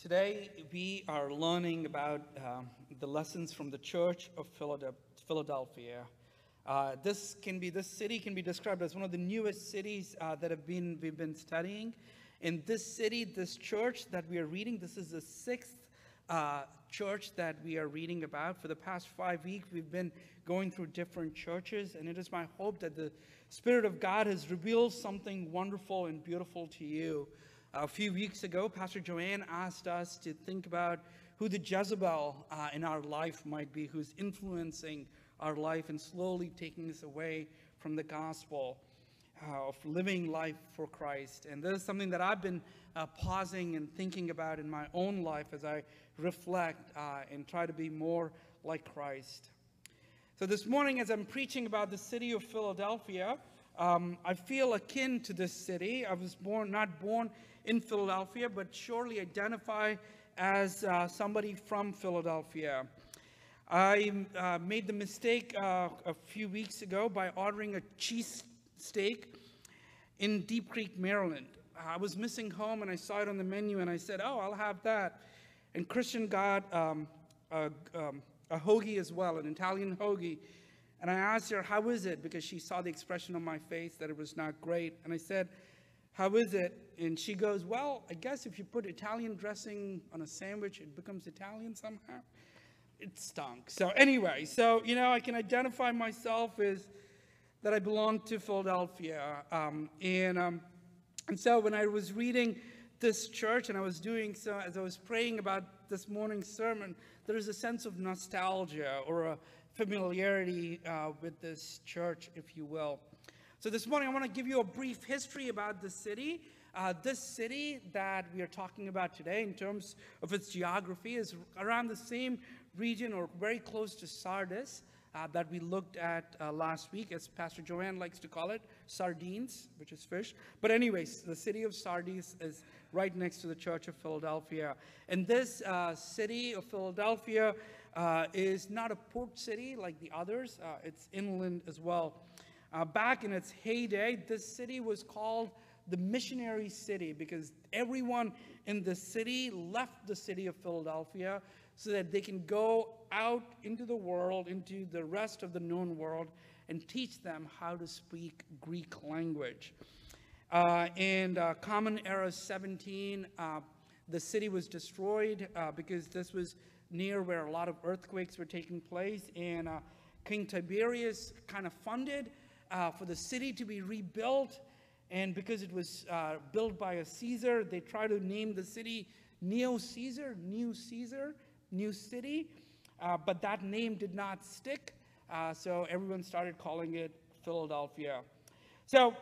Today, we are learning about um, the lessons from the Church of Philadelphia. Uh, this can be, this city can be described as one of the newest cities uh, that have been, we've been studying. In this city, this church that we are reading, this is the sixth uh, church that we are reading about. For the past five weeks, we've been going through different churches, and it is my hope that the Spirit of God has revealed something wonderful and beautiful to you. A few weeks ago, Pastor Joanne asked us to think about who the Jezebel uh, in our life might be, who's influencing our life and slowly taking us away from the gospel uh, of living life for Christ. And this is something that I've been uh, pausing and thinking about in my own life as I reflect uh, and try to be more like Christ. So, this morning, as I'm preaching about the city of Philadelphia, um, I feel akin to this city. I was born, not born in Philadelphia, but surely identify as uh, somebody from Philadelphia. I uh, made the mistake uh, a few weeks ago by ordering a cheese steak in Deep Creek, Maryland. I was missing home and I saw it on the menu and I said, Oh, I'll have that. And Christian got um, a, um, a hoagie as well, an Italian hoagie. And I asked her, How is it? Because she saw the expression on my face that it was not great. And I said, How is it? And she goes, Well, I guess if you put Italian dressing on a sandwich, it becomes Italian somehow. It stunk. So, anyway, so, you know, I can identify myself as that I belong to Philadelphia. Um, and, um, and so when I was reading this church and I was doing so, as I was praying about this morning's sermon, there is a sense of nostalgia or a familiarity uh, with this church, if you will. So this morning I want to give you a brief history about the city. Uh, this city that we are talking about today, in terms of its geography, is around the same region or very close to Sardis uh, that we looked at uh, last week, as Pastor Joanne likes to call it, sardines, which is fish. But anyways, the city of Sardis is right next to the Church of Philadelphia. And this uh, city of Philadelphia uh, is not a port city like the others. Uh, it's inland as well. Uh, back in its heyday, this city was called the missionary city because everyone in the city left the city of Philadelphia so that they can go out into the world, into the rest of the known world, and teach them how to speak Greek language. Uh, in uh, Common Era 17, uh, the city was destroyed uh, because this was near where a lot of earthquakes were taking place, and uh, King Tiberius kind of funded uh, for the city to be rebuilt. And because it was built by a Caesar, they tried to name the city Neo Caesar, New Caesar new city, uh, but that name did not stick, uh, so everyone started calling it Philadelphia. So,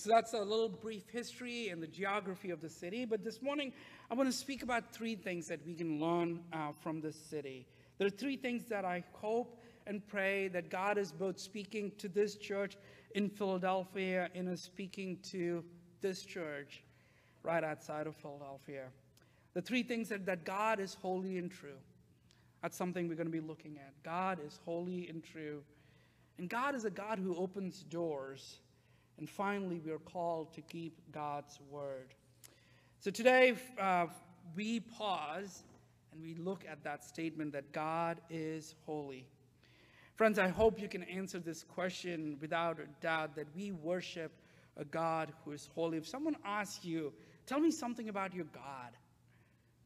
so that's a little brief history and the geography of the city, but this morning I want to speak about three things that we can learn uh, from this city. There are three things that I hope and pray that God is both speaking to this church in Philadelphia and is speaking to this church right outside of Philadelphia. The three things that, that God is holy and true. That's something we're going to be looking at. God is holy and true. And God is a God who opens doors. And finally, we are called to keep God's word. So today, uh, we pause and we look at that statement that God is holy. Friends, I hope you can answer this question without a doubt that we worship a God who is holy. If someone asks you, tell me something about your God,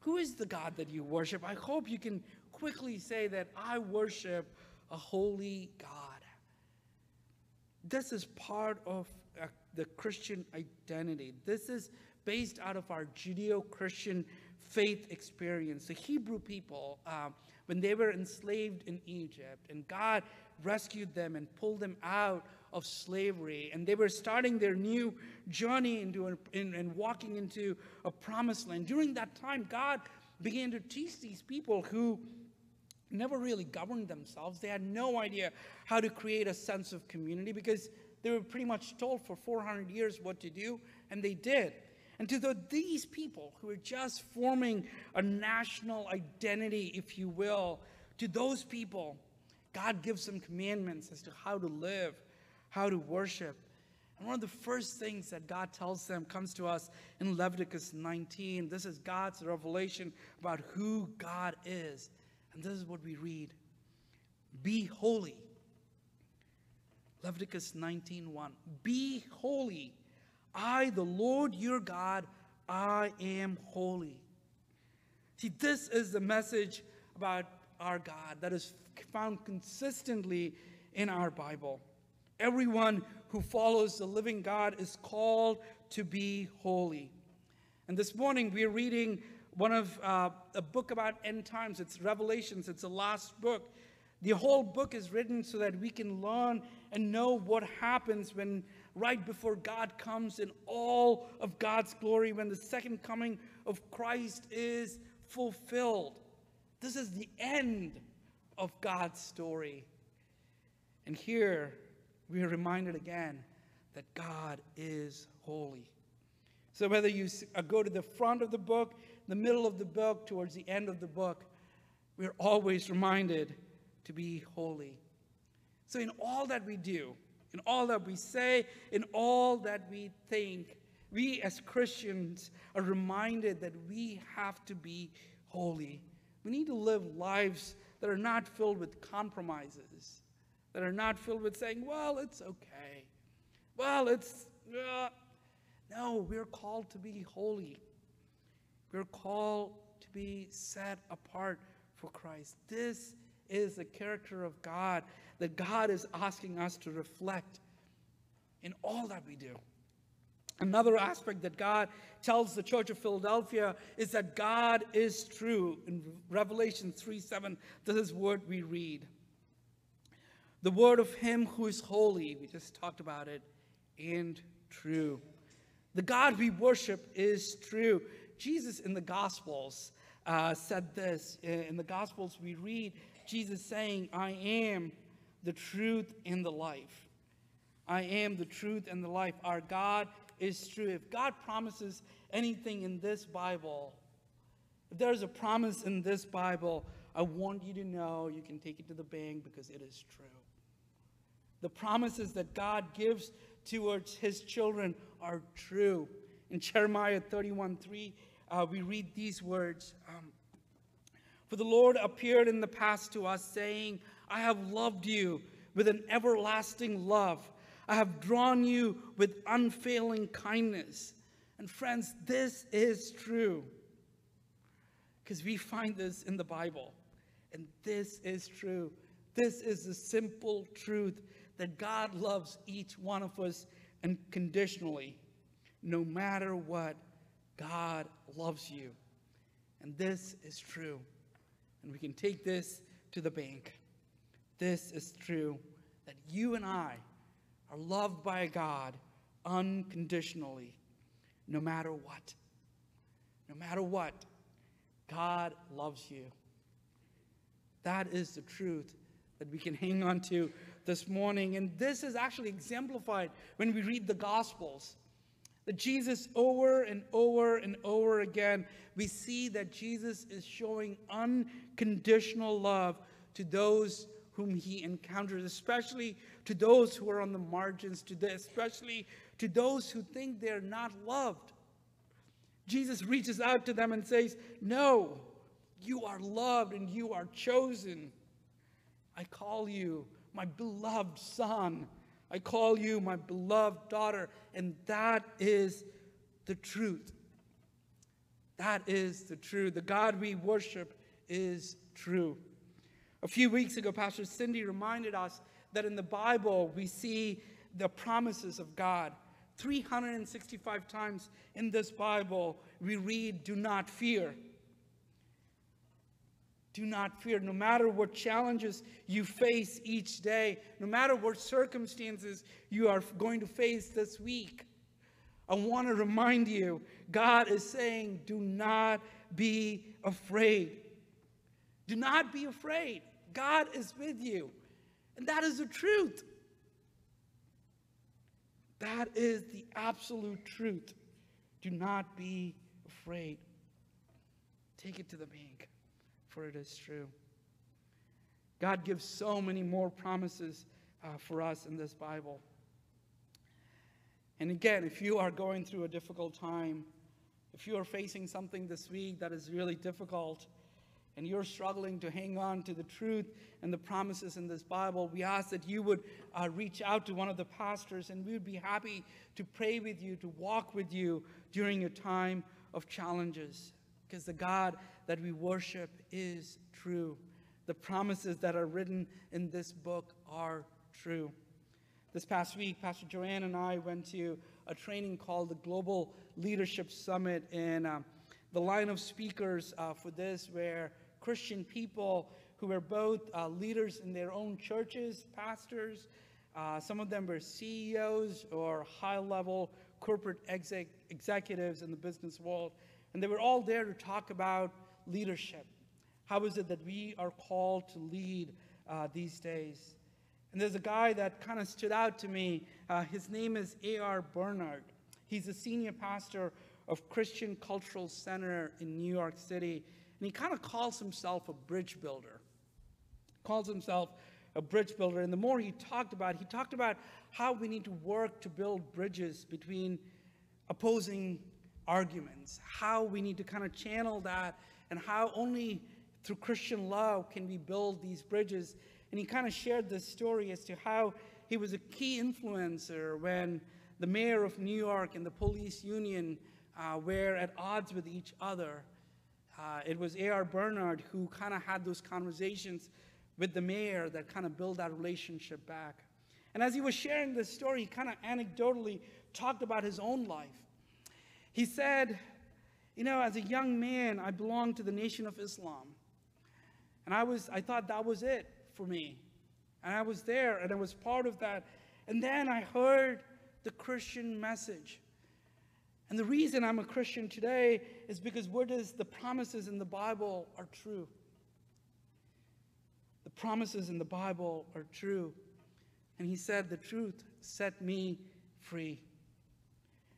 who is the God that you worship? I hope you can quickly say that I worship a holy God. This is part of uh, the Christian identity. This is based out of our Judeo Christian faith experience. The Hebrew people, uh, when they were enslaved in Egypt, and God rescued them and pulled them out of slavery. And they were starting their new journey into a, in, and walking into a promised land. During that time, God began to teach these people who never really governed themselves. They had no idea how to create a sense of community because they were pretty much told for 400 years what to do, and they did. And to the, these people who are just forming a national identity, if you will, to those people, God gives them commandments as to how to live, how to worship. And one of the first things that God tells them comes to us in Leviticus 19. This is God's revelation about who God is. And this is what we read Be holy. Leviticus 19:1 Be holy. I, the Lord your God, I am holy. See, this is the message about our God that is found consistently in our Bible. Everyone who follows the living God is called to be holy. And this morning we're reading one of uh, a book about end times. It's Revelations. It's the last book. The whole book is written so that we can learn and know what happens when right before God comes in all of God's glory, when the second coming of Christ is fulfilled. This is the end of God's story. And here we are reminded again that God is holy. So whether you uh, go to the front of the book, the middle of the book, towards the end of the book, we're always reminded to be holy. So in all that we do, in all that we say, in all that we think, we as Christians are reminded that we have to be holy. We need to live lives that are not filled with compromises, that are not filled with saying, well, it's okay. Well, it's, uh. no, we're called to be holy. We're called to be set apart for Christ. This is the character of God that God is asking us to reflect in all that we do. Another aspect that God tells the church of Philadelphia is that God is true. In Revelation 3 7, this is what we read. The word of him who is holy, we just talked about it, and true. The God we worship is true. Jesus in the Gospels uh, said this. In the Gospels, we read Jesus saying, I am the truth and the life. I am the truth and the life. Our God is true. If God promises anything in this Bible, if there's a promise in this Bible, I want you to know you can take it to the bank because it is true. The promises that God gives towards his children are true. In Jeremiah 31 3, uh, we read these words um, For the Lord appeared in the past to us, saying, I have loved you with an everlasting love. I have drawn you with unfailing kindness. And friends, this is true. Because we find this in the Bible. And this is true. This is the simple truth that God loves each one of us unconditionally. No matter what, God loves you. And this is true. And we can take this to the bank. This is true that you and I are loved by God unconditionally, no matter what. No matter what, God loves you. That is the truth that we can hang on to this morning. And this is actually exemplified when we read the Gospels. That Jesus, over and over and over again, we see that Jesus is showing unconditional love to those whom he encounters, especially to those who are on the margins, to the, especially to those who think they're not loved. Jesus reaches out to them and says, No, you are loved and you are chosen. I call you my beloved son. I call you my beloved daughter. And that is the truth. That is the truth. The God we worship is true. A few weeks ago, Pastor Cindy reminded us that in the Bible we see the promises of God. 365 times in this Bible, we read, Do not fear. Do not fear. No matter what challenges you face each day, no matter what circumstances you are going to face this week, I want to remind you God is saying, Do not be afraid. Do not be afraid. God is with you. And that is the truth. That is the absolute truth. Do not be afraid. Take it to the bank, for it is true. God gives so many more promises uh, for us in this Bible. And again, if you are going through a difficult time, if you are facing something this week that is really difficult, and you're struggling to hang on to the truth and the promises in this Bible, we ask that you would uh, reach out to one of the pastors and we would be happy to pray with you, to walk with you during your time of challenges. Because the God that we worship is true. The promises that are written in this book are true. This past week, Pastor Joanne and I went to a training called the Global Leadership Summit, and uh, the line of speakers uh, for this were Christian people who were both uh, leaders in their own churches, pastors. Uh, some of them were CEOs or high level corporate exec- executives in the business world. And they were all there to talk about leadership. How is it that we are called to lead uh, these days? And there's a guy that kind of stood out to me. Uh, his name is A.R. Bernard. He's a senior pastor of Christian Cultural Center in New York City. And he kind of calls himself a bridge builder. Calls himself a bridge builder. And the more he talked about, he talked about how we need to work to build bridges between opposing arguments, how we need to kind of channel that, and how only through Christian love can we build these bridges. And he kind of shared this story as to how he was a key influencer when the mayor of New York and the police union uh, were at odds with each other. Uh, it was A.R. Bernard who kind of had those conversations with the mayor that kind of built that relationship back. And as he was sharing this story, he kind of anecdotally talked about his own life. He said, You know, as a young man, I belonged to the Nation of Islam. And I, was, I thought that was it for me. And I was there and I was part of that. And then I heard the Christian message. And the reason I'm a Christian today is because what is the promises in the Bible are true. The promises in the Bible are true. And he said, The truth set me free.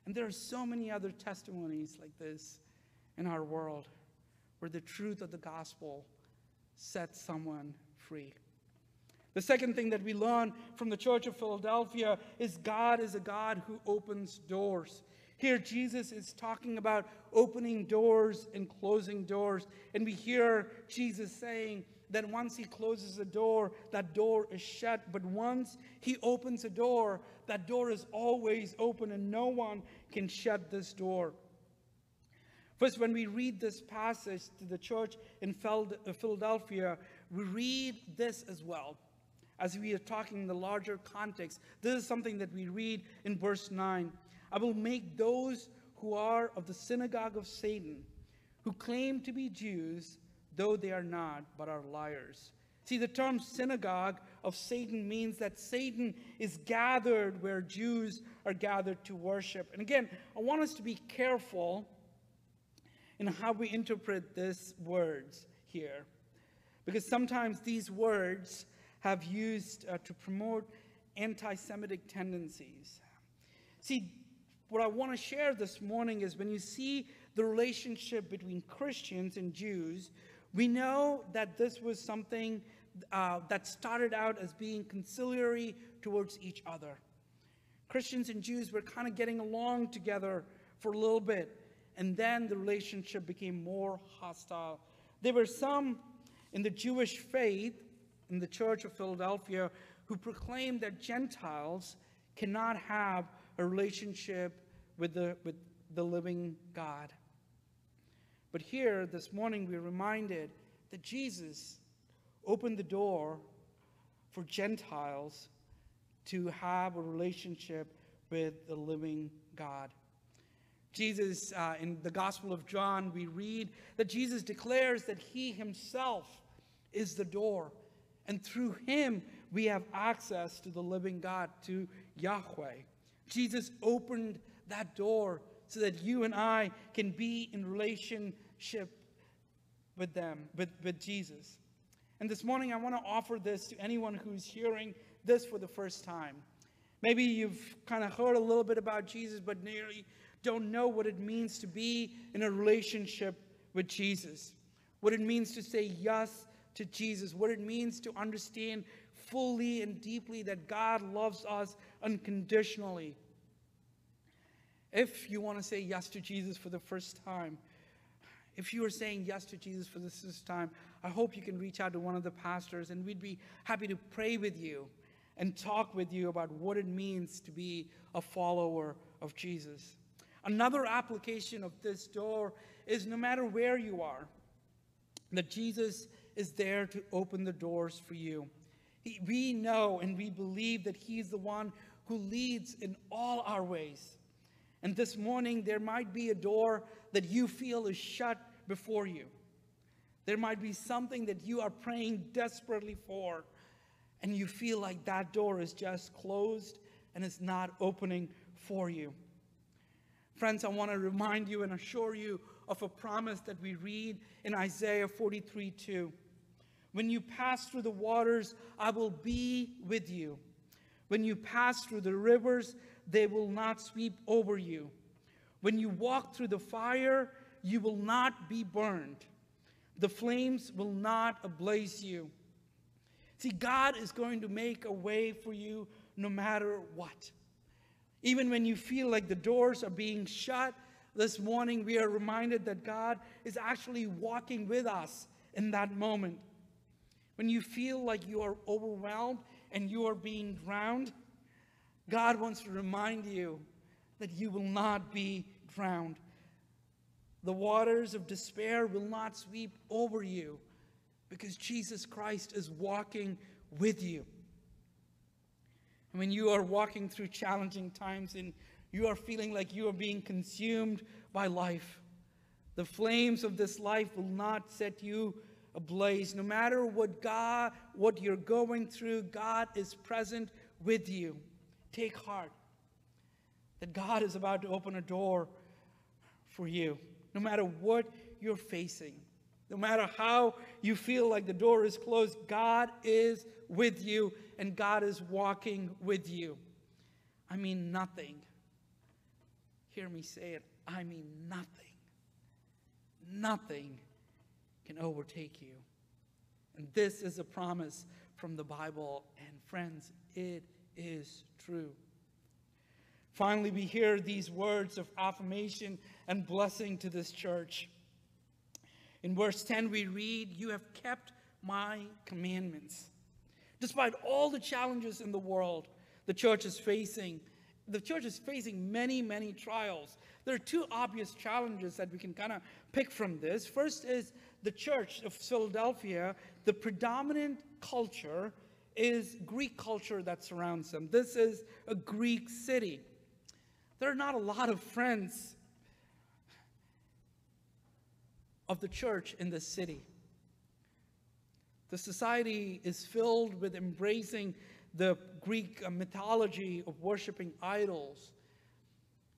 And there are so many other testimonies like this in our world where the truth of the gospel sets someone free. The second thing that we learn from the Church of Philadelphia is God is a God who opens doors. Here, Jesus is talking about opening doors and closing doors. And we hear Jesus saying that once he closes a door, that door is shut. But once he opens a door, that door is always open, and no one can shut this door. First, when we read this passage to the church in uh, Philadelphia, we read this as well. As we are talking in the larger context, this is something that we read in verse 9. I will make those who are of the synagogue of Satan, who claim to be Jews, though they are not, but are liars. See, the term synagogue of Satan means that Satan is gathered where Jews are gathered to worship. And again, I want us to be careful in how we interpret these words here. Because sometimes these words have used uh, to promote anti Semitic tendencies. See, what I want to share this morning is when you see the relationship between Christians and Jews, we know that this was something uh, that started out as being conciliatory towards each other. Christians and Jews were kind of getting along together for a little bit, and then the relationship became more hostile. There were some in the Jewish faith, in the Church of Philadelphia, who proclaimed that Gentiles cannot have a relationship with the, with the living God. But here, this morning, we're reminded that Jesus opened the door for Gentiles to have a relationship with the living God. Jesus, uh, in the Gospel of John, we read that Jesus declares that he himself is the door. And through him, we have access to the living God, to Yahweh. Jesus opened that door so that you and I can be in relationship with them, with, with Jesus. And this morning, I want to offer this to anyone who's hearing this for the first time. Maybe you've kind of heard a little bit about Jesus, but nearly don't know what it means to be in a relationship with Jesus, what it means to say yes to Jesus, what it means to understand fully and deeply that God loves us unconditionally, If you want to say yes to Jesus for the first time, if you are saying yes to Jesus for the first time, I hope you can reach out to one of the pastors and we'd be happy to pray with you and talk with you about what it means to be a follower of Jesus. Another application of this door is no matter where you are, that Jesus is there to open the doors for you. He, we know and we believe that He is the one who leads in all our ways. And this morning, there might be a door that you feel is shut before you. There might be something that you are praying desperately for, and you feel like that door is just closed and it's not opening for you. Friends, I want to remind you and assure you of a promise that we read in Isaiah 43 2. When you pass through the waters, I will be with you. When you pass through the rivers, they will not sweep over you. When you walk through the fire, you will not be burned. The flames will not ablaze you. See, God is going to make a way for you no matter what. Even when you feel like the doors are being shut, this morning we are reminded that God is actually walking with us in that moment. When you feel like you are overwhelmed and you are being drowned, God wants to remind you that you will not be drowned. The waters of despair will not sweep over you because Jesus Christ is walking with you. And when you are walking through challenging times and you are feeling like you are being consumed by life, the flames of this life will not set you ablaze. No matter what God, what you're going through, God is present with you. Take heart that God is about to open a door for you, no matter what you're facing. No matter how you feel like the door is closed, God is with you and God is walking with you. I mean, nothing. Hear me say it. I mean, nothing. Nothing can overtake you. And this is a promise from the Bible. And friends, it is true. Finally, we hear these words of affirmation and blessing to this church. In verse 10, we read, You have kept my commandments. Despite all the challenges in the world the church is facing, the church is facing many, many trials. There are two obvious challenges that we can kind of pick from this. First is the church of Philadelphia, the predominant culture is Greek culture that surrounds them. This is a Greek city. There are not a lot of friends of the church in this city. The society is filled with embracing the Greek mythology of worshiping idols.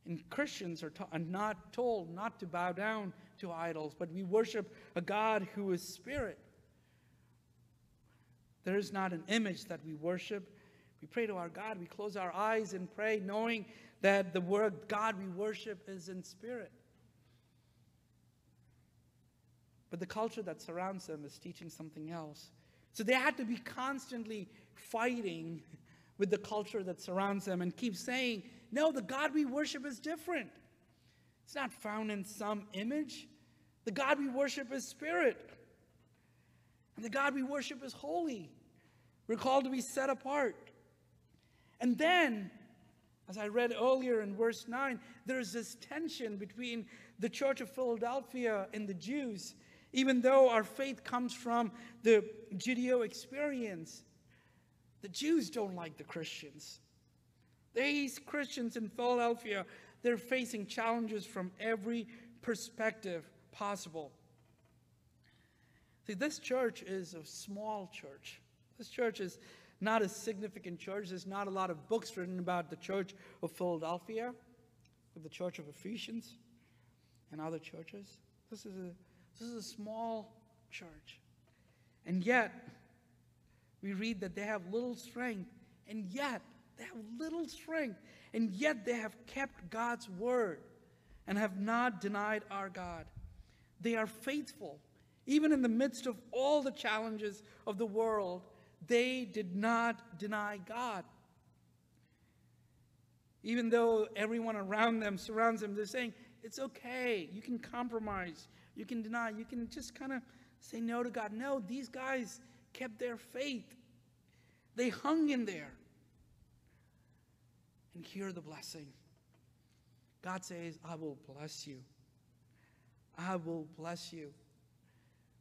And Christians are, are, not told not to bow down to idols, but we worship a God who is spirit. There is not an image that we worship. We pray to our God. We close our eyes and pray, knowing that the word God we worship is in spirit. But the culture that surrounds them is teaching something else. So they had to be constantly fighting with the culture that surrounds them and keep saying, no, the God we worship is different. It's not found in some image. The God we worship is spirit. And the God we worship is holy. We're called to be set apart. And then, as I read earlier in verse 9, there's this tension between the church of Philadelphia and the Jews even though our faith comes from the Judeo experience, the Jews don't like the Christians. These Christians in Philadelphia, they're facing challenges from every perspective possible. See, this church is a small church. This church is not a significant church. There's not a lot of books written about the church of Philadelphia, the church of Ephesians, and other churches. This is a this is a small church. And yet, we read that they have little strength, and yet, they have little strength, and yet they have kept God's word and have not denied our God. They are faithful. Even in the midst of all the challenges of the world, they did not deny God. Even though everyone around them surrounds them, they're saying, it's okay. You can compromise. You can deny. You can just kind of say no to God. No, these guys kept their faith. They hung in there. And hear the blessing. God says, I will bless you. I will bless you.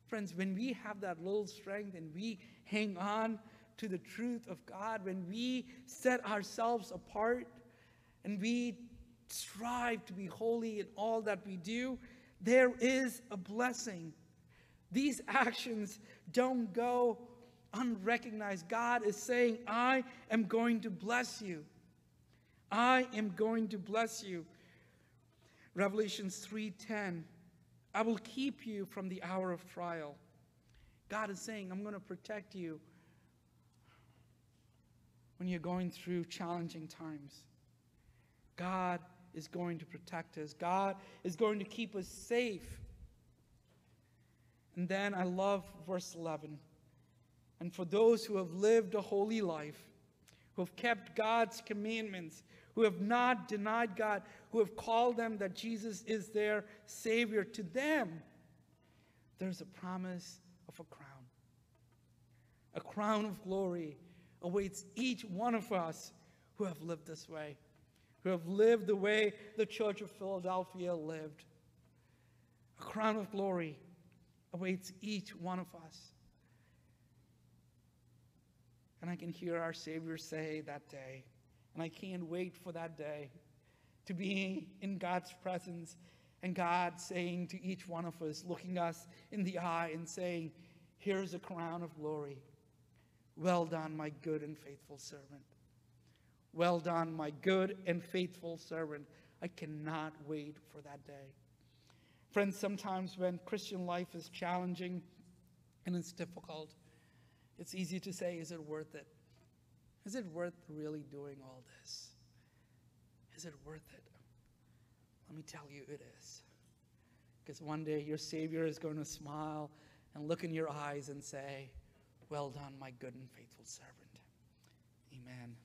Friends, when we have that little strength and we hang on to the truth of God, when we set ourselves apart and we strive to be holy in all that we do, there is a blessing. These actions don't go unrecognized. God is saying, I am going to bless you. I am going to bless you. Revelations 3:10 I will keep you from the hour of trial. God is saying, I'm going to protect you when you're going through challenging times. God is going to protect us. God is going to keep us safe. And then I love verse 11. And for those who have lived a holy life, who have kept God's commandments, who have not denied God, who have called them that Jesus is their Savior, to them, there's a promise of a crown. A crown of glory awaits each one of us who have lived this way, who have lived the way the Church of Philadelphia lived. A crown of glory awaits each one of us. And I can hear our Savior say that day, and I can't wait for that day to be in God's presence and God saying to each one of us, looking us in the eye and saying, Here's a crown of glory. Well done, my good and faithful servant. Well done, my good and faithful servant. I cannot wait for that day. Friends, sometimes when Christian life is challenging and it's difficult, it's easy to say, Is it worth it? Is it worth really doing all this? Is it worth it? Let me tell you, it is. Because one day your Savior is going to smile and look in your eyes and say, Well done, my good and faithful servant. Amen.